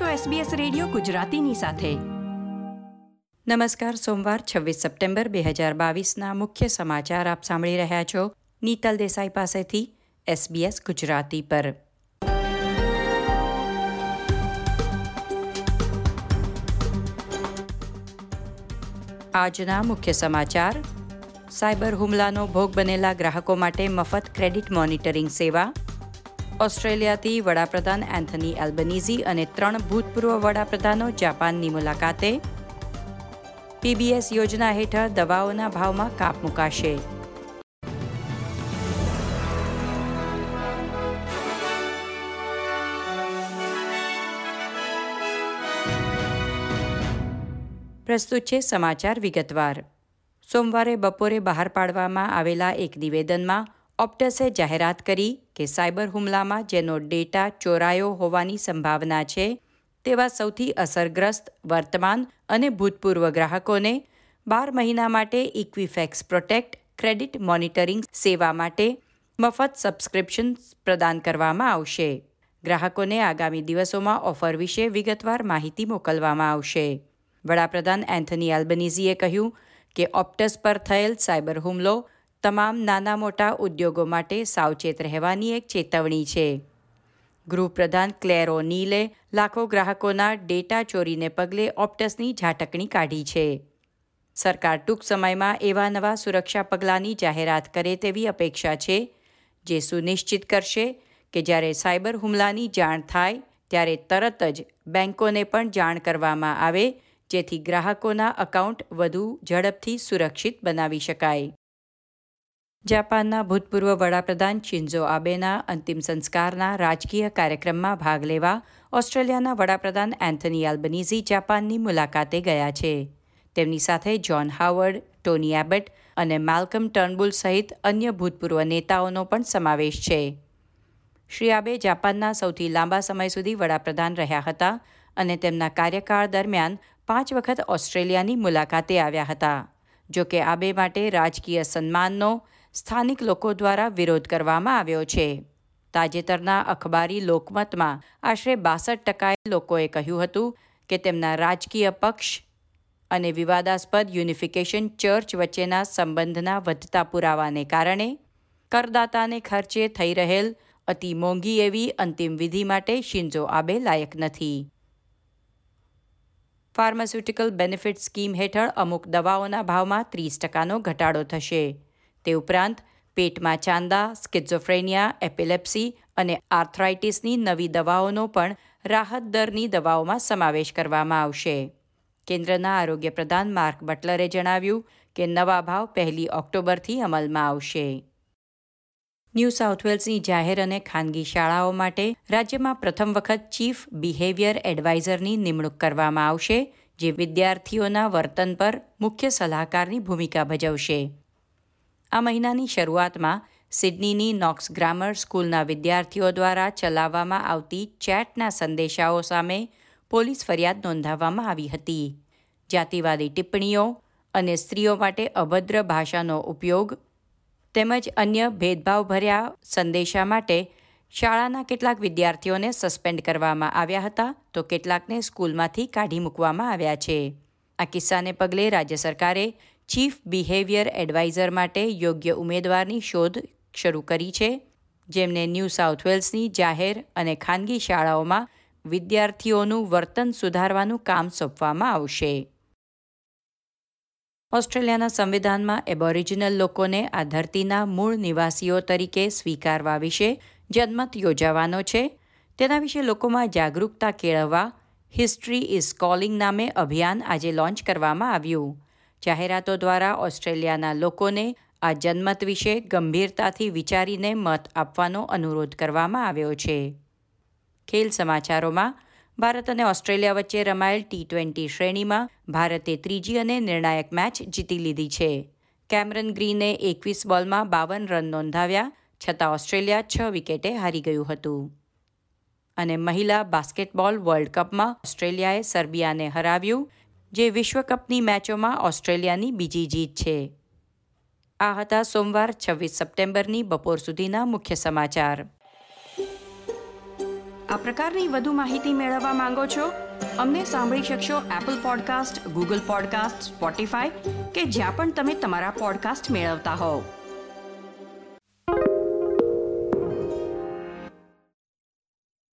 છો SBS radio ગુજરાતીની સાથે. નમસ્કાર, સોમવાર છવ્વીસ સપ્ટેમ્બર બે હજાર બાવીસના મુખ્ય સમાચાર આપ સાંભળી રહ્યા છો નીતલ દેસાઈ પાસેથી SBS ગુજરાતી પર. આજના મુખ્ય સમાચાર, સાયબર હુમલાનો ભોગ બનેલા ગ્રાહકો માટે મફત ક્રેડિટ મોનિટરિંગ સેવા ઓસ્ટ્રેલિયાથી વડાપ્રધાન એન્થની એલ્બનીઝી અને ત્રણ ભૂતપૂર્વ વડાપ્રધાનો જાપાનની મુલાકાતે પીબીએસ યોજના હેઠળ દવાઓના ભાવમાં કાપ મુકાશે. પ્રસ્તુત છે સમાચાર વિગતવાર. સોમવારે બપોરે બહાર પાડવામાં આવેલા એક નિવેદનમાં ઓપ્ટસે જાહેરાત કરી કે સાયબર હુમલામાં જેનો ડેટા ચોરાયો હોવાની સંભાવના છે, તેવા સૌથી અસરગ્રસ્ત વર્તમાન અને ભૂતપૂર્વ ગ્રાહકોને બાર મહિના માટે ઇક્વિફેક્સ પ્રોટેક્ટ, ક્રેડિટ મોનિટરિંગ સેવા માટે મફત સબસ્ક્રિપ્શન પ્રદાન કરવામાં આવશે. ગ્રાહકોને આગામી દિવસોમાં ઓફર વિશે વિગતવાર માહિતી મોકલવામાં આવશે. વડાપ્રધાન એન્થની એલ્બનીઝીએ કહ્યું કે ઓપ્ટસ પર થયેલ સાયબર હુમલો તમામ નાના મોટા ઉદ્યોગો માટે સાવચેત રહેવાની એક ચેતવણી છે. ગૃહપ્રધાન ક્લેરો નીલે લાખો ગ્રાહકોના ડેટા ચોરીને પગલે ઓપ્ટસની ઝાટકણી કાઢી છે. સરકાર ટૂંક સમયમાં એવા નવા સુરક્ષા પગલાંની જાહેરાત કરે તેવી અપેક્ષા છે, જે સુનિશ્ચિત કરશે કે જ્યારે સાયબર હુમલાની જાણ થાય, ત્યારે તરત જ બેંકોને પણ જાણ કરવામાં આવે, જેથી ગ્રાહકોના અકાઉન્ટ વધુ ઝડપથી સુરક્ષિત બનાવી શકાય. જાપાનના ભૂતપૂર્વ વડાપ્રધાન શિન્ઝો આબેના અંતિમ સંસ્કારના રાજકીય કાર્યક્રમમાં ભાગ લેવા ઓસ્ટ્રેલિયાના વડાપ્રધાન એન્થની આલ્બનીઝી જાપાનની મુલાકાતે ગયા છે. તેમની સાથે જ્હોન હાવર્ડ, ટોની એબટ અને માલ્કમ ટર્નબુલ સહિત અન્ય ભૂતપૂર્વ નેતાઓનો પણ સમાવેશ છે. શ્રી આબે જાપાનના સૌથી લાંબા સમય સુધી વડાપ્રધાન રહ્યા હતા અને તેમના કાર્યકાળ દરમિયાન પાંચ વખત ઓસ્ટ્રેલિયાની મુલાકાતે આવ્યા હતા. જોકે આબે માટે રાજકીય સન્માનનો સ્થાનિક લોકો દ્વારા વિરોધ કરવામાં આવ્યો છે. તાજેતરના અખબારી લોકમતમાં આશરે બાસઠ ટકાએ લોકોએ કહ્યું હતું કે તેમના રાજકીય પક્ષ અને વિવાદાસ્પદ યુનિફિકેશન ચર્ચ વચ્ચેના સંબંધના વધતા પુરાવાને કારણે કરદાતાને ખર્ચે થઈ રહેલ અતિ મોંઘી એવી અંતિમ વિધિ માટે શિંજો આબે લાયક નથી. ફાર્માસ્યુટિકલ બેનિફિટ સ્કીમ હેઠળ અમુક દવાઓના ભાવમાં ત્રીસ ટકાનો ઘટાડો થશે. તે ઉપરાંત પેટમાં ચાંદા, સ્કિઝોફ્રેનિયા, એપિલેપ્સી અને આર્થરાઇટિસની નવી દવાઓનો પણ રાહત દરની દવાઓમાં સમાવેશ કરવામાં આવશે. કેન્દ્રના આરોગ્ય પ્રધાન માર્ક બટલરે જણાવ્યું કે નવા ભાવ પહેલી ઓક્ટોબરથી અમલમાં આવશે. ન્યૂ સાઉથ વેલ્સની જાહેર અને ખાનગી શાળાઓ માટે રાજ્યમાં પ્રથમ વખત ચીફ બિહેવિયર એડવાઇઝરની નિમણૂક કરવામાં આવશે, જે વિદ્યાર્થીઓના વર્તન પર મુખ્ય સલાહકારની ભૂમિકા ભજવશે. આ મહિનાની શરૂઆતમાં સિડનીની નોક્સ ગ્રામર સ્કૂલના વિદ્યાર્થીઓ દ્વારા ચલાવવામાં આવતી ચેટના સંદેશાઓ સામે પોલીસ ફરિયાદ નોંધાવવામાં આવી હતી. જાતિવાદી ટિપ્પણીઓ અને સ્ત્રીઓ માટે અભદ્ર ભાષાનો ઉપયોગ તેમજ અન્ય ભેદભાવભર્યા સંદેશા માટે શાળાના કેટલાક વિદ્યાર્થીઓને સસ્પેન્ડ કરવામાં આવ્યા હતા તો કેટલાકને સ્કૂલમાંથી કાઢી મૂકવામાં આવ્યા છે. આ કિસ્સાને પગલે રાજ્ય સરકારે ચીફ બિહેવિયર એડવાઇઝર માટે યોગ્ય ઉમેદવારની શોધ શરૂ કરી છે, જેમને ન્યૂ સાઉથ વેલ્સની જાહેર અને ખાનગી શાળાઓમાં વિદ્યાર્થીઓનું વર્તન સુધારવાનું કામ સોંપવામાં આવશે. ઓસ્ટ્રેલિયાના સંવિધાનમાં એબોરિજિનલ લોકોને આ ધરતીના મૂળ નિવાસીઓ તરીકે સ્વીકારવા વિશે જનમત યોજાવાનો છે. તેના વિશે લોકોમાં જાગૃતતા કેળવવા હિસ્ટ્રી ઇઝ કોલિંગ નામે અભિયાન આજે લોન્ચ કરવામાં આવ્યું. જાહેરાતો દ્વારા ઓસ્ટ્રેલિયાના લોકોને આ જનમત વિશે ગંભીરતાથી વિચારીને મત આપવાનો અનુરોધ કરવામાં આવ્યો છે. ખેલ સમાચારોમાં, ભારત અને ઓસ્ટ્રેલિયા વચ્ચે રમાયેલ ટી ટ્વેન્ટી શ્રેણીમાં ભારતે ત્રીજી અને નિર્ણાયક મેચ જીતી લીધી છે. કેમરન ગ્રીને એકવીસ બોલમાં બાવન રન નોંધાવ્યા, છતાં ઓસ્ટ્રેલિયા છ વિકેટે હારી ગયું હતું. અને મહિલા બાસ્કેટબોલ વર્લ્ડ કપમાં ઓસ્ટ્રેલિયાએ સર્બિયાને હરાવ્યું જે વિશ્વકપની મેચોમાં ઓસ્ટ્રેલિયાની બીજી જીત છે. આ હતા સોમવાર છવ્વીસ સપ્ટેમ્બરની બપોર સુધીના મુખ્ય સમાચાર. આ પ્રકારની વધુ માહિતી મેળવવા માંગો છો? અમને સાંભળી શકશો Apple podcast Google podcast Spotify કે જ્યાં પણ તમે તમારા પોડકાસ્ટ મેળવતા હોવ.